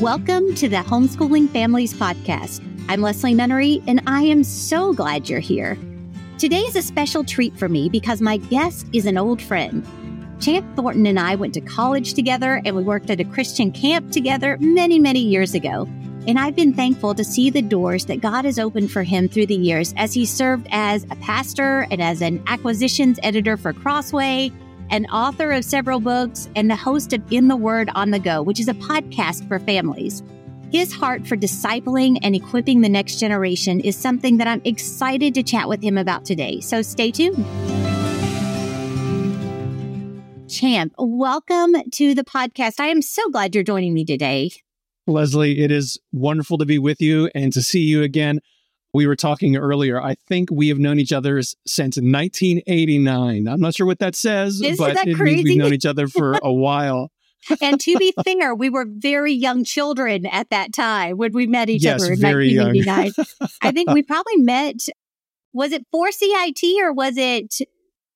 Welcome to the Homeschooling Families Podcast. I'm Leslie Nunnery, and I am so glad you're here. Today is a special treat for me because my guest is an old friend. Champ Thornton and I went to college together and we worked at a Christian camp together many, many years ago. And I've been thankful to see the doors that God has opened for him through the years as he served as a pastor and as an acquisitions editor for Crossway an author of several books, and the host of In the Word on the Go, which is a podcast for families. His heart for discipling and equipping the next generation is something that I'm excited to chat with him about today. So stay tuned. Champ, welcome to the podcast. I am so glad you're joining me today. Leslie, it is wonderful to be with you and to see you again. We were talking earlier. I think we have known each other since 1989. I'm not sure what that says, Isn't but that it crazy? means we've known each other for a while. and to be fair, we were very young children at that time when we met each Yes, other in very young. 1989. I think we probably met, was it for CIT or was it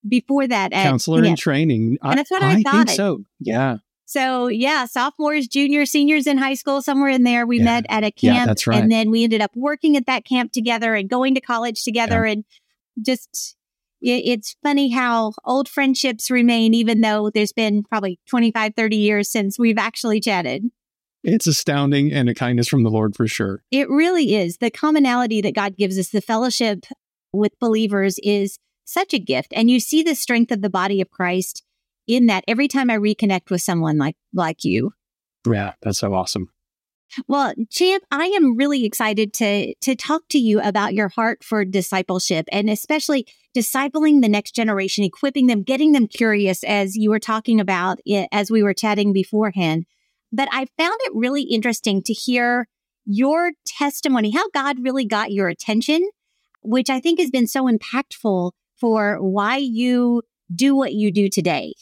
before that? At Counselor in camp? training. And that's what I think thought. so. Yeah. So yeah, sophomores, juniors, seniors in high school, somewhere in there, we Yeah. met at a Yeah, camp, that's right. and then we ended up working at that camp together and going to college together, and just it, it's funny how old friendships remain, even though there's been probably 25, 30 years since we've actually chatted. It's astounding and a kindness from the Lord for sure. It really is the commonality that God gives us, the fellowship with believers is such a gift, and you see the strength of the body of Christ in that every time I reconnect with someone like like you. Yeah, that's so awesome. Well, Champ, I am really excited to to talk to you about your heart for discipleship and especially discipling the next generation, equipping them, getting them curious as you were talking about it, as we were chatting beforehand. But I found it really interesting to hear your testimony, how God really got your attention, which I think has been so impactful for why you do what you do today.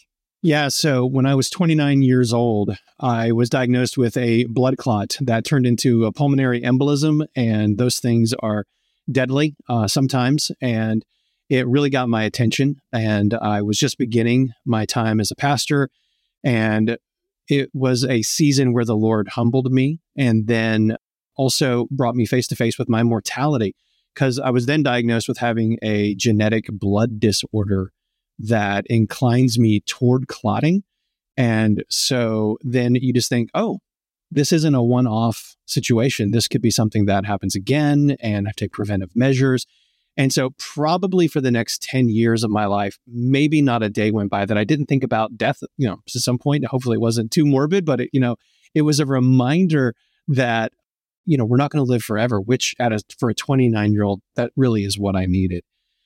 Yeah. So when I was 29 years old, I was diagnosed with a blood clot that turned into a pulmonary embolism. And those things are deadly uh, sometimes. And it really got my attention. And I was just beginning my time as a pastor. And it was a season where the Lord humbled me and then also brought me face to face with my mortality because I was then diagnosed with having a genetic blood disorder that inclines me toward clotting. And so then you just think, oh, this isn't a one off situation. This could be something that happens again, and I take preventive measures. And so, probably for the next 10 years of my life, maybe not a day went by that I didn't think about death, you know, to some point. Hopefully, it wasn't too morbid, but, it, you know, it was a reminder that, you know, we're not going to live forever, which at a, for a 29 year old, that really is what I needed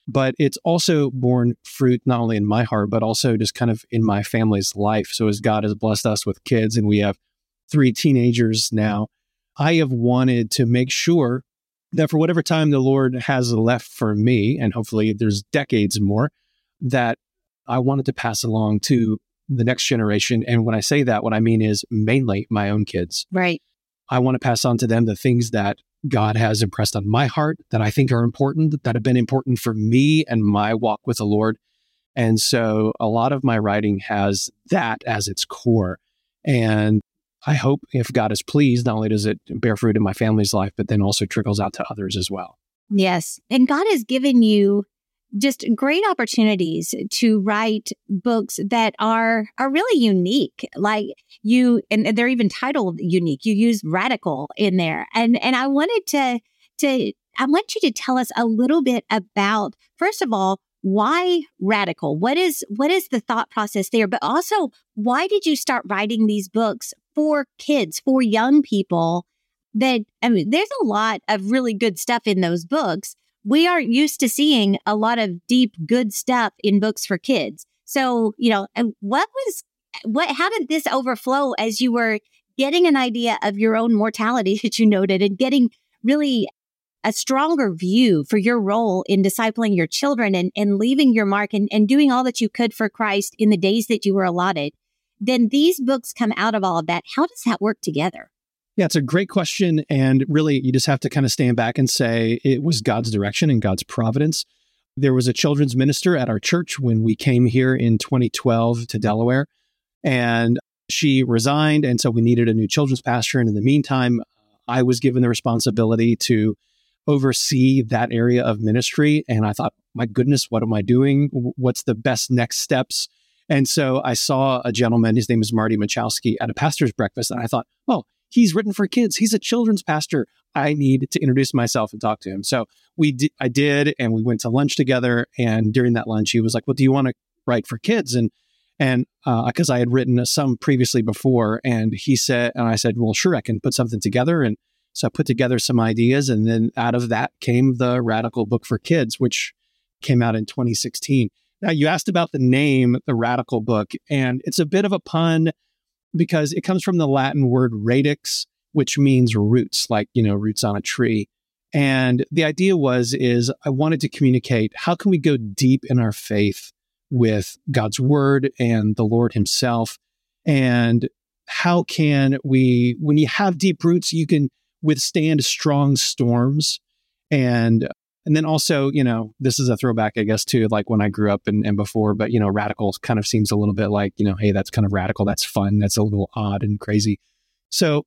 but it's also borne fruit not only in my heart but also just kind of in my family's life. So as god has blessed us with kids and we have three teenagers now i have wanted to make sure that for whatever time the lord has left for me and hopefully there's decades more that i wanted to pass along to the next generation. And when i say that what i mean is mainly my own kids. Right. I want to pass on to them the things that God has impressed on my heart that I think are important, that have been important for me and my walk with the Lord. And so a lot of my writing has that as its core. And I hope if God is pleased, not only does it bear fruit in my family's life, but then also trickles out to others as well. Yes. And God has given you just great opportunities to write books that are are really unique. Like you and they're even titled unique. You use radical in there. And and I wanted to to I want you to tell us a little bit about first of all why radical? What is what is the thought process there? But also why did you start writing these books for kids, for young people? That I mean, there's a lot of really good stuff in those books. We aren't used to seeing a lot of deep, good stuff in books for kids. So, you know, and what was what? How did this overflow as you were getting an idea of your own mortality that you noted and getting really a stronger view for your role in discipling your children and, and leaving your mark and, and doing all that you could for Christ in the days that you were allotted, then these books come out of all of that. How does that work together? Yeah, it's a great question. And really, you just have to kind of stand back and say it was God's direction and God's providence. There was a children's minister at our church when we came here in 2012 to Delaware, and she resigned. And so we needed a new children's pastor. And in the meantime, I was given the responsibility to oversee that area of ministry. And I thought, my goodness, what am I doing? What's the best next steps? And so I saw a gentleman, his name is Marty Machowski, at a pastor's breakfast. And I thought, oh, he's written for kids. He's a children's pastor. I need to introduce myself and talk to him. So we di- I did, and we went to lunch together. And during that lunch, he was like, well, do you want to write for kids? And and because uh, I had written some previously before, and he said, and I said, well, sure, I can put something together. And so I put together some ideas, and then out of that came the Radical Book for Kids, which came out in 2016. Now, you asked about the name, the Radical Book, and it's a bit of a pun because it comes from the Latin word radix, which means roots, like, you know, roots on a tree. And the idea was, is I wanted to communicate how can we go deep in our faith with God's word and the Lord himself? And how can we, when you have deep roots, you can withstand strong storms and and then also, you know, this is a throwback, I guess, to like when I grew up and, and before, but, you know, radical kind of seems a little bit like, you know, hey, that's kind of radical. That's fun. That's a little odd and crazy. So,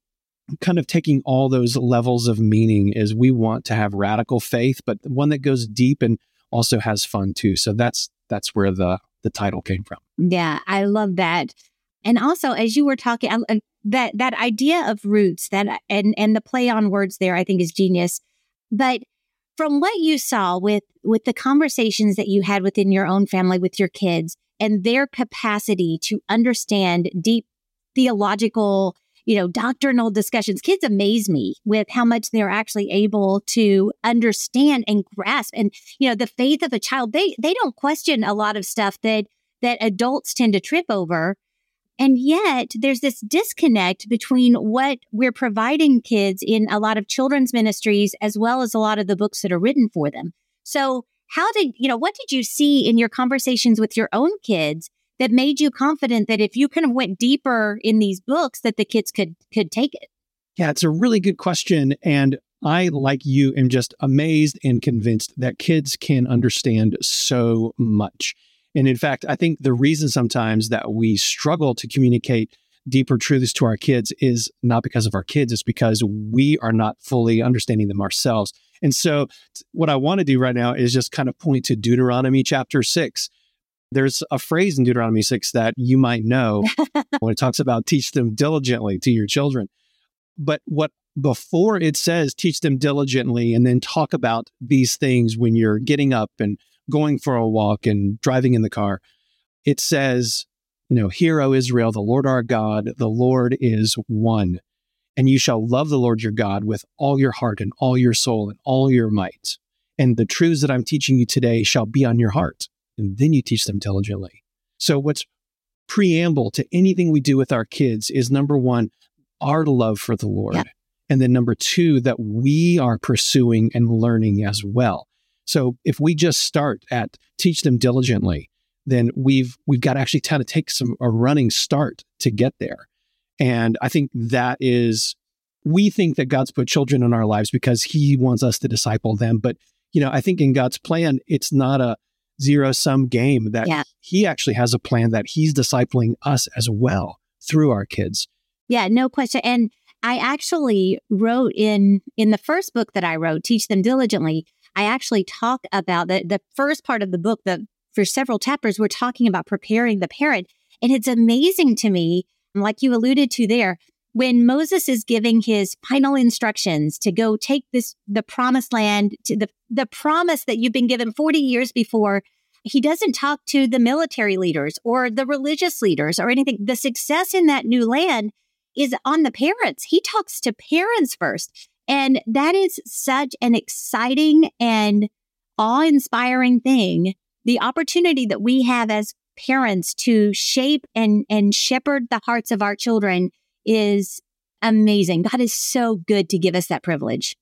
kind of taking all those levels of meaning is we want to have radical faith, but one that goes deep and also has fun too. So that's that's where the the title came from. Yeah, I love that. And also, as you were talking, that that idea of roots, that and and the play on words there, I think is genius. But from what you saw with with the conversations that you had within your own family with your kids and their capacity to understand deep theological you know doctrinal discussions kids amaze me with how much they're actually able to understand and grasp. And you know the faith of a child they they don't question a lot of stuff that that adults tend to trip over and yet there's this disconnect between what we're providing kids in a lot of children's ministries as well as a lot of the books that are written for them. So how did, you know, what did you see in your conversations with your own kids that made you confident that if you kind of went deeper in these books that the kids could could take it? Yeah, it's a really good question and I like you am just amazed and convinced that kids can understand so much. And in fact, I think the reason sometimes that we struggle to communicate deeper truths to our kids is not because of our kids, it's because we are not fully understanding them ourselves. And so, what I want to do right now is just kind of point to Deuteronomy chapter six. There's a phrase in Deuteronomy 6 that you might know when it talks about teach them diligently to your children. But what before it says teach them diligently and then talk about these things when you're getting up and going for a walk and driving in the car, it says, you know, Hear, O Israel, the Lord our God, the Lord is one. And you shall love the Lord your God with all your heart and all your soul and all your might. And the truths that I'm teaching you today shall be on your heart. And then you teach them diligently. So, what's preamble to anything we do with our kids is number one, our love for the Lord. Yeah. And then number two, that we are pursuing and learning as well. So if we just start at teach them diligently, then we've we've got to actually kind of take some a running start to get there. And I think that is we think that God's put children in our lives because he wants us to disciple them, but you know, I think in God's plan it's not a zero sum game that yeah. he actually has a plan that he's discipling us as well through our kids. Yeah, no question. And I actually wrote in in the first book that I wrote, Teach Them Diligently, I actually talk about the, the first part of the book, the for several chapters, we're talking about preparing the parent. And it's amazing to me, like you alluded to there, when Moses is giving his final instructions to go take this, the promised land to the, the promise that you've been given 40 years before, he doesn't talk to the military leaders or the religious leaders or anything. The success in that new land is on the parents. He talks to parents first. And that is such an exciting and awe inspiring thing. The opportunity that we have as parents to shape and, and shepherd the hearts of our children is amazing. God is so good to give us that privilege.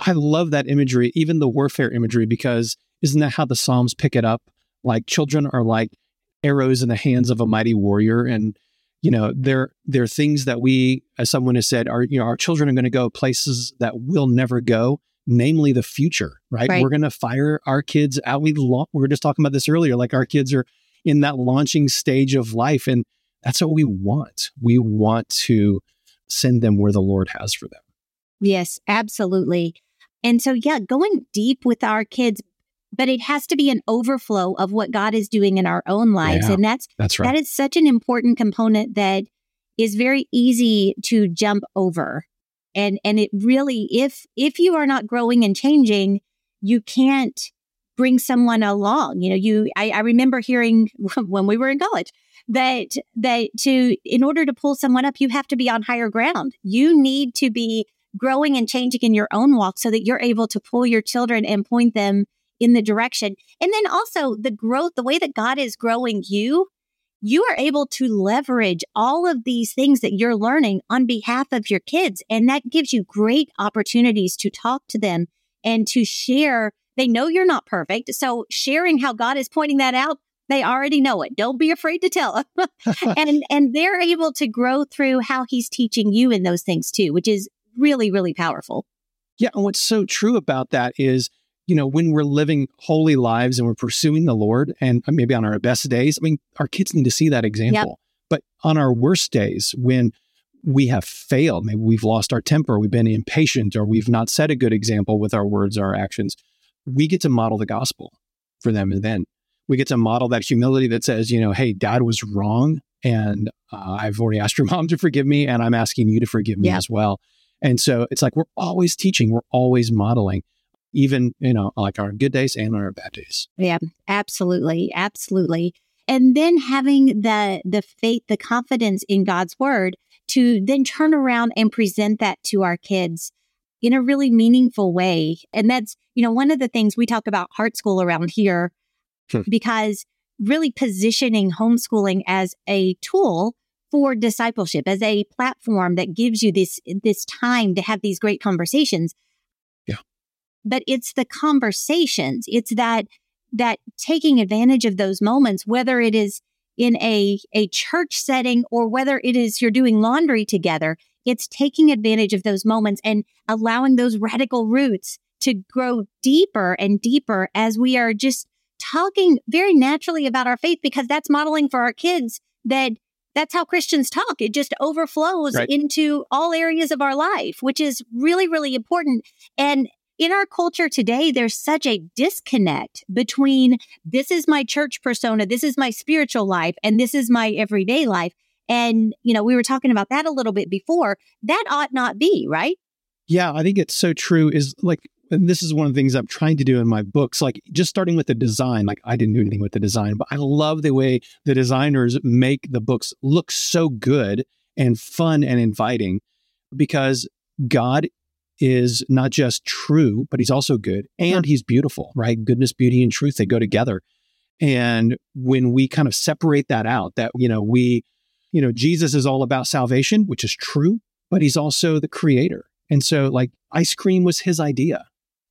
I love that imagery, even the warfare imagery, because isn't that how the Psalms pick it up? Like children are like arrows in the hands of a mighty warrior. And you know there there are things that we as someone has said our you know our children are going to go places that we'll never go namely the future, right? Right. We're going to fire our kids out. We, lo- we were just talking about this earlier. Like our kids are in that launching stage of life. And that's what we want. We want to send them where the Lord has for them. Yes, absolutely. And so, yeah, going deep with our kids, but it has to be an overflow of what God is doing in our own lives. Yeah. And that's That's right. that is such an important component that is very easy to jump over. And and it really if if you are not growing and changing, you can't bring someone along. You know, you I, I remember hearing when we were in college that that to in order to pull someone up, you have to be on higher ground. You need to be growing and changing in your own walk so that you're able to pull your children and point them in the direction. And then also the growth, the way that God is growing you, you are able to leverage all of these things that you're learning on behalf of your kids. And that gives you great opportunities to talk to them and to share. They know you're not perfect. So sharing how God is pointing that out, they already know it. Don't be afraid to tell them. and, and they're able to grow through how he's teaching you in those things too, which is really, really powerful. Yeah. And what's so true about that is, you know, when we're living holy lives and we're pursuing the Lord, and maybe on our best days, I mean, our kids need to see that example. But on our worst days, when we have failed, maybe we've lost our temper, we've been impatient, or we've not set a good example with our words, or our actions, we get to model the gospel for them. And then we get to model that humility that says, you know, hey, dad was wrong. And uh, I've already asked your mom to forgive me, and I'm asking you to forgive me Yeah. as well. And so it's like we're always teaching, we're always modeling, even, you know, like our good days and our bad days. Yeah, absolutely, absolutely. And then having the the faith, the confidence in God's word to then turn around and present that to our kids in a really meaningful way. And that's, you know, one of the things we talk about heart school around here Hmm. because really positioning homeschooling as a tool for discipleship as a platform that gives you this this time to have these great conversations but it's the conversations it's that that taking advantage of those moments whether it is in a a church setting or whether it is you're doing laundry together it's taking advantage of those moments and allowing those radical roots to grow deeper and deeper as we are just talking very naturally about our faith because that's modeling for our kids that that's how Christians talk. It just overflows Right. into all areas of our life, which is really, really important. And in our culture today, there's such a disconnect between this is my church persona, this is my spiritual life, and this is my everyday life. And, you know, we were talking about that a little bit before. That ought not be, right? Yeah, I think it's so true. Is like, and this is one of the things I'm trying to do in my books. Like, just starting with the design. Like, I didn't do anything with the design, but I love the way the designers make the books look so good and fun and inviting because God is not just true, but he's also good and he's beautiful, right? Goodness, beauty, and truth, they go together. And when we kind of separate that out, that, you know, we, you know, Jesus is all about salvation, which is true, but he's also the creator. And so, like, ice cream was his idea,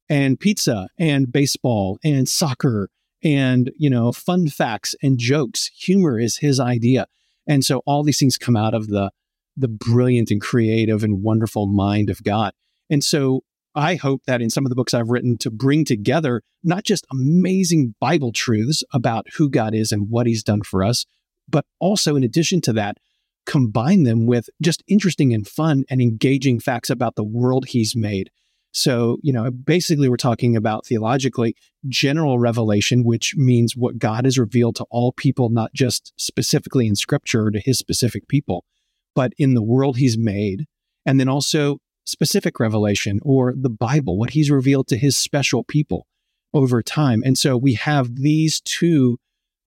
and pizza, and baseball, and soccer, and, you know, fun facts and jokes. Humor is his idea. And so, all these things come out of the, the brilliant and creative and wonderful mind of God. And so, I hope that in some of the books I've written to bring together not just amazing Bible truths about who God is and what he's done for us, but also, in addition to that, combine them with just interesting and fun and engaging facts about the world he's made. So, you know, basically, we're talking about theologically general revelation, which means what God has revealed to all people, not just specifically in scripture to his specific people, but in the world he's made. And then also specific revelation or the Bible, what he's revealed to his special people over time. And so we have these two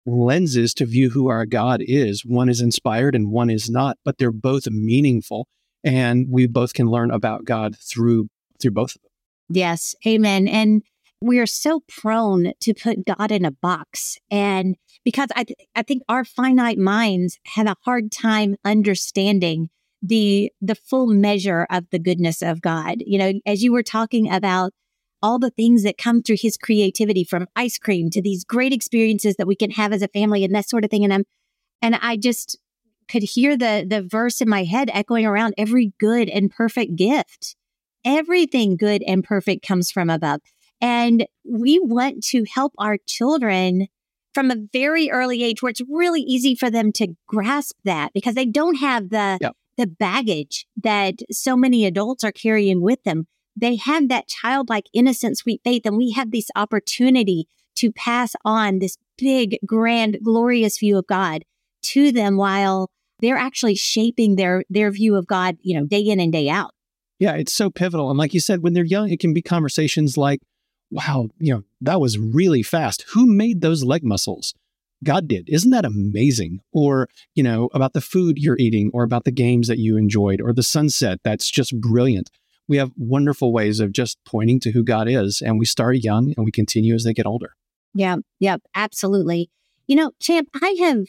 lenses to view who our God is. One is inspired and one is not, but they're both meaningful. And we both can learn about God through through both of them. Yes, amen. And we are so prone to put God in a box. And because I, th- I think our finite minds have a hard time understanding the the full measure of the goodness of God. You know, as you were talking about all the things that come through his creativity from ice cream to these great experiences that we can have as a family and that sort of thing. And I'm and I just could hear the the verse in my head echoing around every good and perfect gift everything good and perfect comes from above. And we want to help our children from a very early age where it's really easy for them to grasp that because they don't have the, yep. The baggage that so many adults are carrying with them. They have that childlike innocent, sweet faith. And we have this opportunity to pass on this big, grand, glorious view of God to them while they're actually shaping their, their view of God, you know, day in and day out. Yeah, it's so pivotal. And like you said, when they're young, it can be conversations like, wow, you know, that was really fast. Who made those leg muscles? God did. Isn't that amazing? Or, you know, about the food you're eating or about the games that you enjoyed or the sunset that's just brilliant. We have wonderful ways of just pointing to who God is. And we start young and we continue as they get older. Yeah. Yeah. Absolutely. You know, Champ, I have,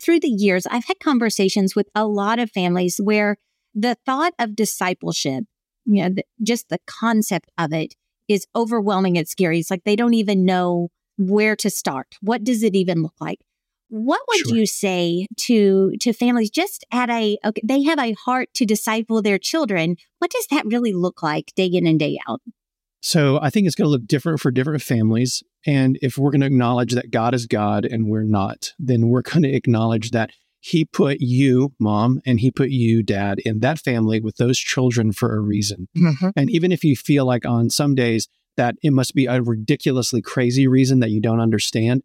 through the years, I've had conversations with a lot of families where the thought of discipleship, you know, the, just the concept of it is overwhelming and scary. It's like they don't even know where to start. What does it even look like? What would sure. you say to to families just at a okay, they have a heart to disciple their children? What does that really look like day in and day out? So I think it's going to look different for different families. And if we're going to acknowledge that God is God and we're not, then we're going to acknowledge that he put you, mom, and he put you, dad, in that family with those children for a reason. Mm-hmm. And even if you feel like on some days that it must be a ridiculously crazy reason that you don't understand,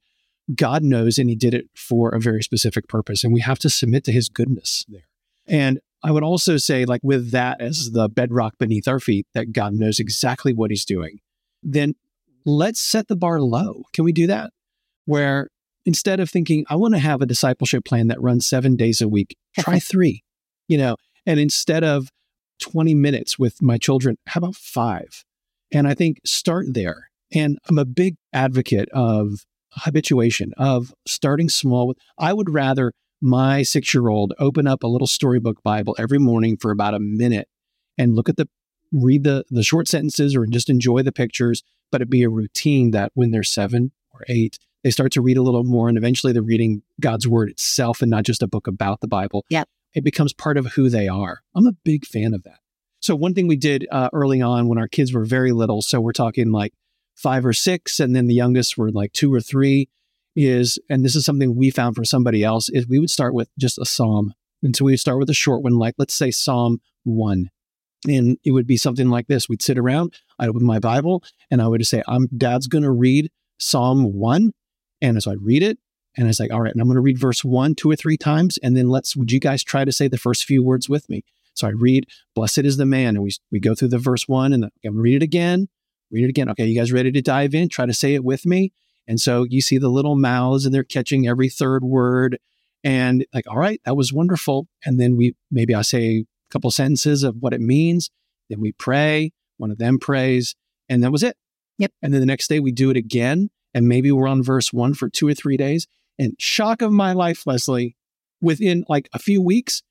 God knows and he did it for a very specific purpose. And we have to submit to his goodness there. And I would also say, like, with that as the bedrock beneath our feet, that God knows exactly what he's doing, then let's set the bar low. Can we do that? Where instead of thinking, I want to have a discipleship plan that runs seven days a week, try three, you know, and instead of 20 minutes with my children, how about five? And I think start there. And I'm a big advocate of habituation, of starting small. With, I would rather my six year old open up a little storybook Bible every morning for about a minute and look at the, read the, the short sentences or just enjoy the pictures, but it be a routine that when they're seven or eight, they start to read a little more and eventually they're reading God's word itself and not just a book about the Bible. Yep. It becomes part of who they are. I'm a big fan of that. So one thing we did uh, early on when our kids were very little, so we're talking like five or six, and then the youngest were like two or three, is, and this is something we found for somebody else, is we would start with just a psalm. And so we would start with a short one, like let's say Psalm one. And it would be something like this. We'd sit around, I'd open my Bible, and I would just say, I'm dad's gonna read Psalm one and so I'd read it and I was like, all right, and I'm going to read verse one, two or three times. And then let's, would you guys try to say the first few words with me? So I read, blessed is the man. And we, we go through the verse one and then to read it again, read it again. Okay, you guys ready to dive in? Try to say it with me. And so you see the little mouths and they're catching every third word. And like, all right, that was wonderful. And then we, maybe I say a couple sentences of what it means. Then we pray. One of them prays. And that was it. Yep. And then the next day we do it again and maybe we're on verse one for two or three days. And shock of my life, Leslie, within like a few weeks,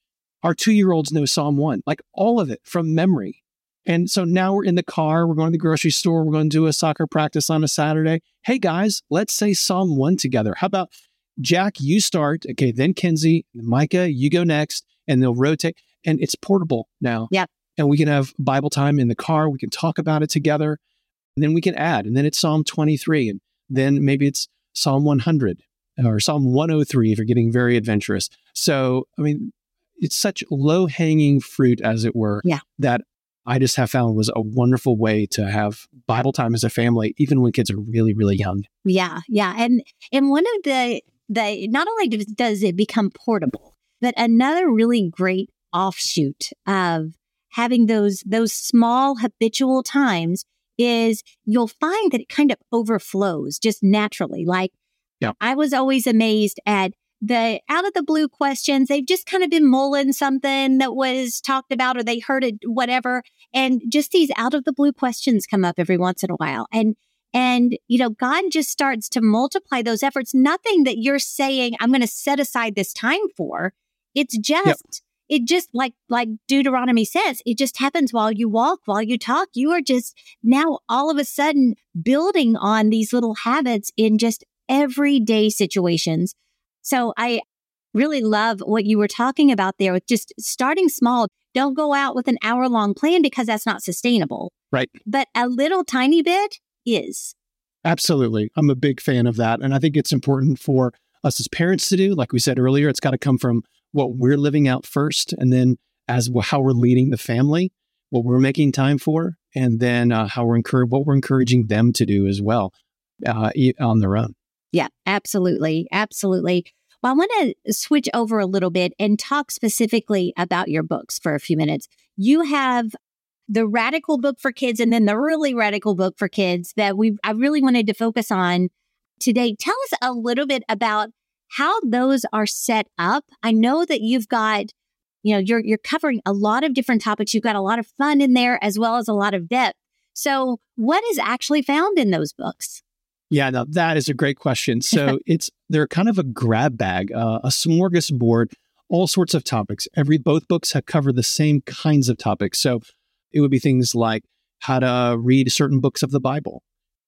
our two year olds know Psalm one, like all of it from memory. And so now we're in the car, we're going to the grocery store, we're going to do a soccer practice on a Saturday. Hey guys, let's say Psalm one together. How about Jack, you start. Okay, then Kenzie, Micah, you go next, and they'll rotate. And it's portable now. Yeah. And we can have Bible time in the car. We can talk about it together. And then we can add. And then it's Psalm 23. And then maybe it's Psalm 100 or Psalm 103 if you're getting very adventurous. So, I mean, it's such low hanging fruit, as it were, yeah. that I just have found was a wonderful way to have Bible time as a family, even when kids are really, really young. Yeah, yeah, and and one of the the not only does it become portable, but another really great offshoot of having those those small habitual times is you'll find that it kind of overflows just naturally. Like yeah. I was always amazed at the out of the blue questions. They've just kind of been mulling something that was talked about or they heard it, whatever. And just these out of the blue questions come up every once in a while. And and, you know, God just starts to multiply those efforts. Nothing that you're saying, I'm going to set aside this time for. It's just yep it just like like Deuteronomy says, it just happens while you walk, while you talk. You are just now all of a sudden building on these little habits in just everyday situations. So I really love what you were talking about there with just starting small. Don't go out with an hour long plan because that's not sustainable. Right. But a little tiny bit is. Absolutely. I'm a big fan of that. And I think it's important for us as parents to do. Like we said earlier, it's got to come from what we're living out first. And then as how we're leading the family, what we're making time for, and then uh, how we're encouraging what we're encouraging them to do as well uh, on their own. Yeah, absolutely. Absolutely. Well, I want to switch over a little bit and talk specifically about your books for a few minutes. You have the radical book for kids and then the really radical book for kids that we I really wanted to focus on today. Tell us a little bit about how those are set up. I know that you've got you know you're you're covering a lot of different topics. You've got a lot of fun in there as well as a lot of depth. So, what is actually found in those books? Yeah, now that is a great question. So it's they're kind of a grab bag, uh, a smorgasbord, all sorts of topics. Every both books have covered the same kinds of topics. So it would be things like how to read certain books of the Bible,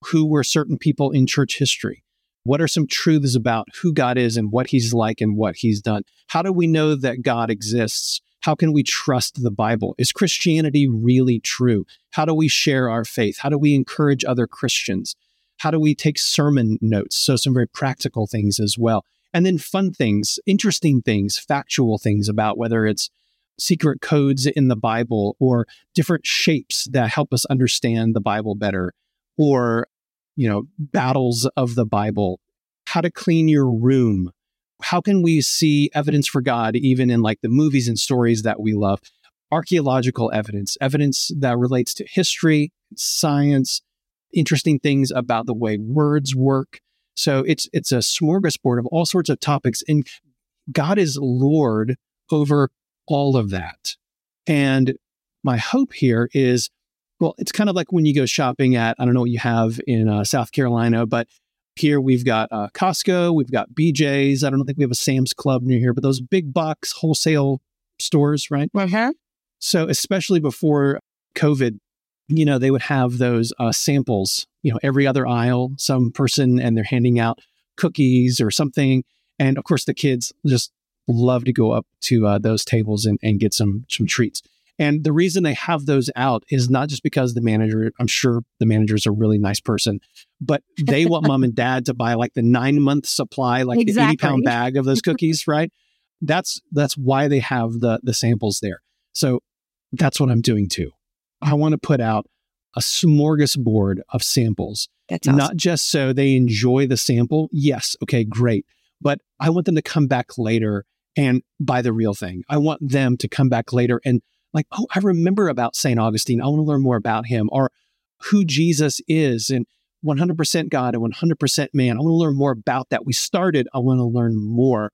who were certain people in church history, what are some truths about who God is and what He's like and what He's done. How do we know that God exists? How can we trust the Bible? Is Christianity really true? How do we share our faith? How do we encourage other Christians? How do we take sermon notes? So, some very practical things as well. And then fun things, interesting things, factual things about whether it's secret codes in the Bible or different shapes that help us understand the Bible better or, you know, battles of the Bible, how to clean your room. How can we see evidence for God even in like the movies and stories that we love? Archaeological evidence, evidence that relates to history, science, interesting things about the way words work. So it's it's a smorgasbord of all sorts of topics, and God is Lord over all of that. And my hope here is, well, it's kind of like when you go shopping at I don't know what you have in uh, South Carolina, but here we've got uh, Costco, we've got BJ's. I don't think we have a Sam's Club near here, but those big box wholesale stores, right? Uh-huh. So especially before COVID, you know, they would have those uh, samples, you know, every other aisle, some person, and they're handing out cookies or something. And of course, the kids just love to go up to uh, those tables and, and get some some treats. And the reason they have those out is not just because the manager, I'm sure the manager is a really nice person, but they want mom and dad to buy like the nine month supply, like exactly. the 80 pound bag of those cookies, right? That's that's why they have the the samples there. So that's what I'm doing too. I want to put out a smorgasbord of samples. That's awesome. Not just so they enjoy the sample. Yes, okay, great. But I want them to come back later and buy the real thing. I want them to come back later and like, oh, I remember about St. Augustine. I want to learn more about him or who Jesus is and 100% God and 100% man. I want to learn more about that. We started, I want to learn more.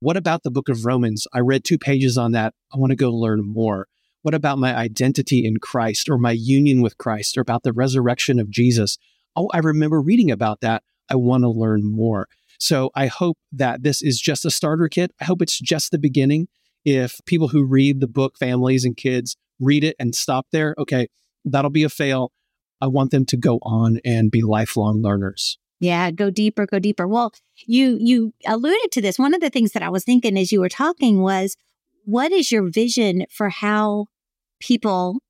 What about the book of Romans? I read two pages on that. I want to go learn more. What about my identity in Christ or my union with Christ or about the resurrection of Jesus? Oh, I remember reading about that. I want to learn more. So I hope that this is just a starter kit. I hope it's just the beginning. If people who read the book, families and kids, read it and stop there, okay, that'll be a fail. I want them to go on and be lifelong learners. Yeah, go deeper, go deeper. Well, you you alluded to this. One of the things that I was thinking as you were talking was what is your vision for how people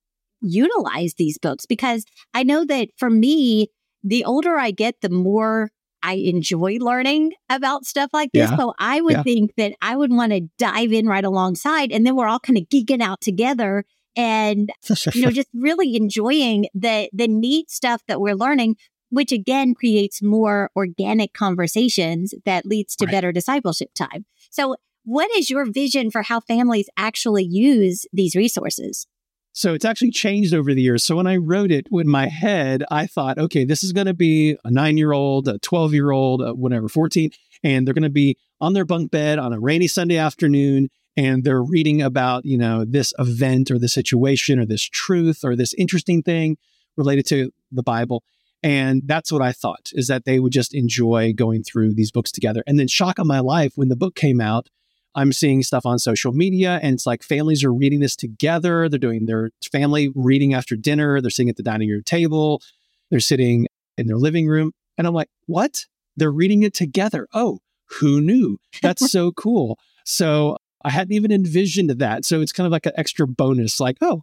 utilize these books because I know that for me, the older I get, the more I enjoy learning about stuff like this. Yeah. So I would yeah. think that I would want to dive in right alongside and then we're all kind of geeking out together and you know just really enjoying the the neat stuff that we're learning which again creates more organic conversations that leads to right. better discipleship time. So what is your vision for how families actually use these resources? So it's actually changed over the years. So when I wrote it in my head, I thought, okay, this is going to be a nine year old, a 12 year old, whatever, 14, and they're going to be on their bunk bed on a rainy Sunday afternoon and they're reading about, you know, this event or the situation or this truth or this interesting thing related to the Bible. And that's what I thought is that they would just enjoy going through these books together. And then shock of my life when the book came out, I'm seeing stuff on social media and it's like families are reading this together. They're doing their family reading after dinner. They're sitting at the dining room table. They're sitting in their living room. And I'm like, what? They're reading it together. Oh, who knew? That's so cool. So I hadn't even envisioned that. So it's kind of like an extra bonus, like, oh,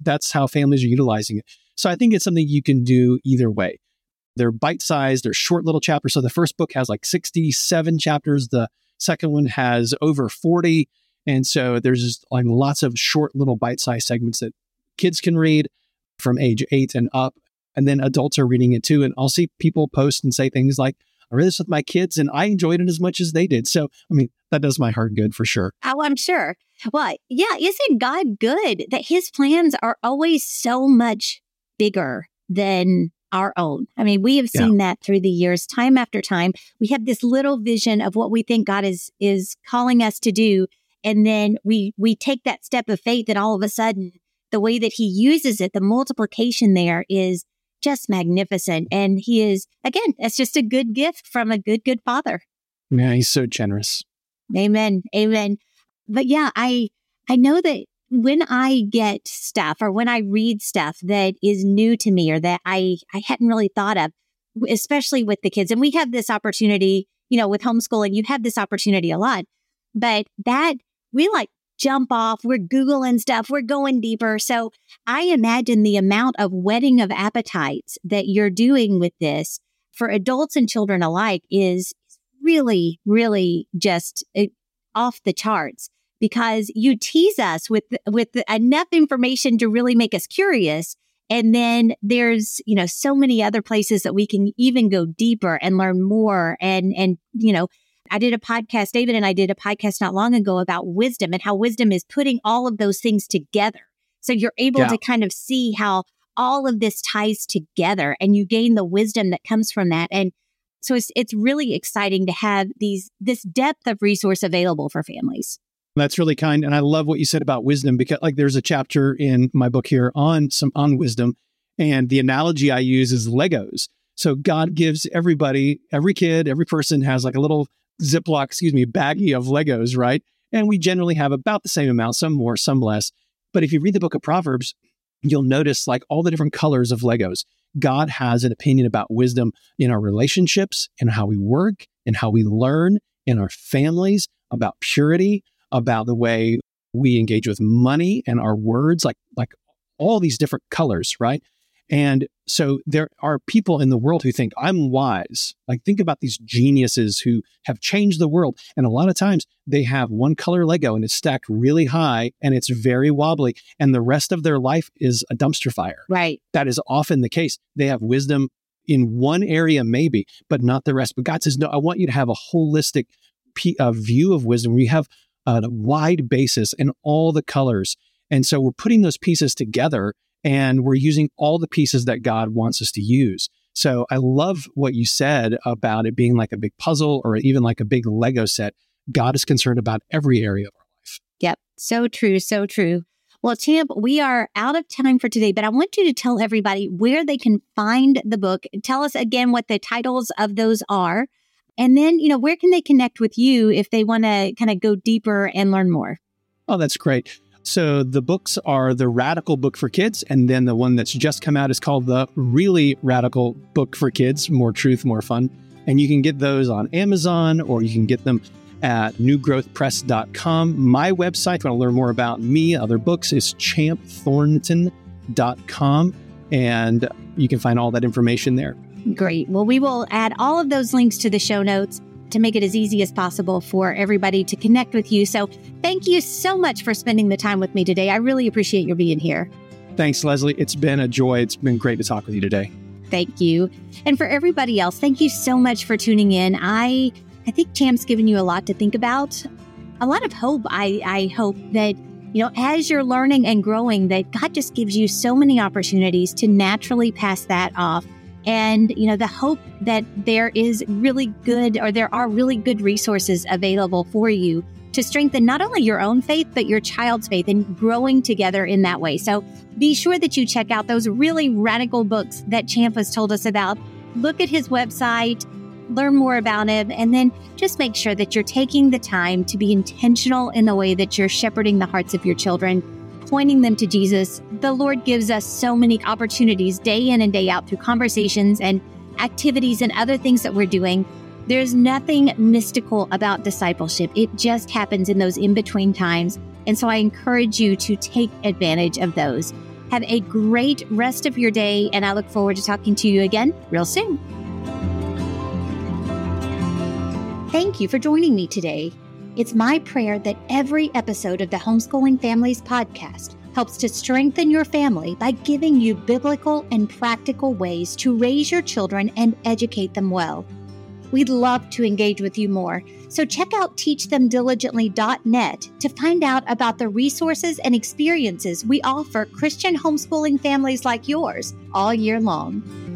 that's how families are utilizing it. So I think it's something you can do either way. They're bite sized, they're short little chapters. So the first book has like 67 chapters, the second one has over 40. And so there's just like lots of short little bite sized segments that kids can read from age eight and up. And then adults are reading it too. And I'll see people post and say things like, I read this with my kids and I enjoyed it as much as they did. So, I mean, that does my heart good for sure. Oh, I'm sure. Well, yeah, isn't God good that his plans are always so much bigger than our own? I mean, we have seen yeah. that through the years, time after time. We have this little vision of what we think God is is calling us to do. And then we we take that step of faith and all of a sudden the way that he uses it, the multiplication there is just magnificent. And he is, again, it's just a good gift from a good, good father. Yeah, he's so generous. Amen. Amen. But yeah, I I know that when I get stuff or when I read stuff that is new to me or that I I hadn't really thought of, especially with the kids, and we have this opportunity, you know, with homeschooling, you have this opportunity a lot. But that we like jump off. We're Googling stuff. We're going deeper. So I imagine the amount of whetting of appetites that you're doing with this for adults and children alike is really, really just eh, off the charts because you tease us with, with enough information to really make us curious. And then there's, you know, so many other places that we can even go deeper and learn more and, and, you know, I did a podcast, David and I did a podcast not long ago about wisdom and how wisdom is putting all of those things together. So you're able yeah. to kind of see how all of this ties together and you gain the wisdom that comes from that. And so it's it's really exciting to have these this depth of resource available for families. That's really kind. And I love what you said about wisdom because like there's a chapter in my book here on some on wisdom. And the analogy I use is Legos. So God gives everybody, every kid, every person has like a little Ziploc, excuse me, baggie of Legos, right? And we generally have about the same amount, some more, some less. But if you read the book of Proverbs, you'll notice like all the different colors of Legos. God has an opinion about wisdom in our relationships, in how we work, in how we learn, in our families, about purity, about the way we engage with money and our words, like like all these different colors, right? And so there are people in the world who think I'm wise. Like think about these geniuses who have changed the world. And a lot of times they have one color Lego and it's stacked really high and it's very wobbly. And the rest of their life is a dumpster fire. Right. That is often the case. They have wisdom in one area, maybe, but not the rest. But God says, no, I want you to have a holistic p- uh, view of wisdom where you have a wide basis in all the colors. And so we're putting those pieces together and we're using all the pieces that God wants us to use. So I love what you said about it being like a big puzzle or even like a big Lego set. God is concerned about every area of our life. Yep. So true. So true. Well, Champ, we are out of time for today, but I want you to tell everybody where they can find the book. Tell us again what the titles of those are. And then, you know, where can they connect with you if they want to kind of go deeper and learn more? Oh, that's great. So the books are the Radical Book for Kids, and then the one that's just come out is called the Really Radical Book for Kids More Truth, More Fun. And you can get those on Amazon or you can get them at newgrowthpress.com. My website, if you want to learn more about me, other books, is champthornton.com. And you can find all that information there. Great. Well, we will add all of those links to the show notes to make it as easy as possible for everybody to connect with you. So thank you so much for spending the time with me today. I really appreciate your being here. Thanks, Leslie. It's been a joy. It's been great to talk with you today. Thank you. And for everybody else, thank you so much for tuning in. I I think Champ's given you a lot to think about, a lot of hope. I, I hope that, you know, as you're learning and growing, that God just gives you so many opportunities to naturally pass that off and you know the hope that there is really good or there are really good resources available for you to strengthen not only your own faith but your child's faith and growing together in that way. So be sure that you check out those really radical books that champ has told us about. Look at his website learn more about him and then just make sure that you're taking the time to be intentional in the way that you're shepherding the hearts of your children pointing them to Jesus, the Lord gives us so many opportunities day in and day out through conversations and activities and other things that we're doing There's nothing mystical about discipleship, it just happens in those in between times. And so I encourage you to take advantage of those. Have a great rest of your day, and I look forward to talking to you again real soon. Thank you for joining me today. It's my prayer that every episode of the Homeschooling Families podcast helps to strengthen your family by giving you biblical and practical ways to raise your children and educate them well. We'd love to engage with you more, so check out teachthemdiligently.net to find out about the resources and experiences we offer Christian homeschooling families like yours all year long.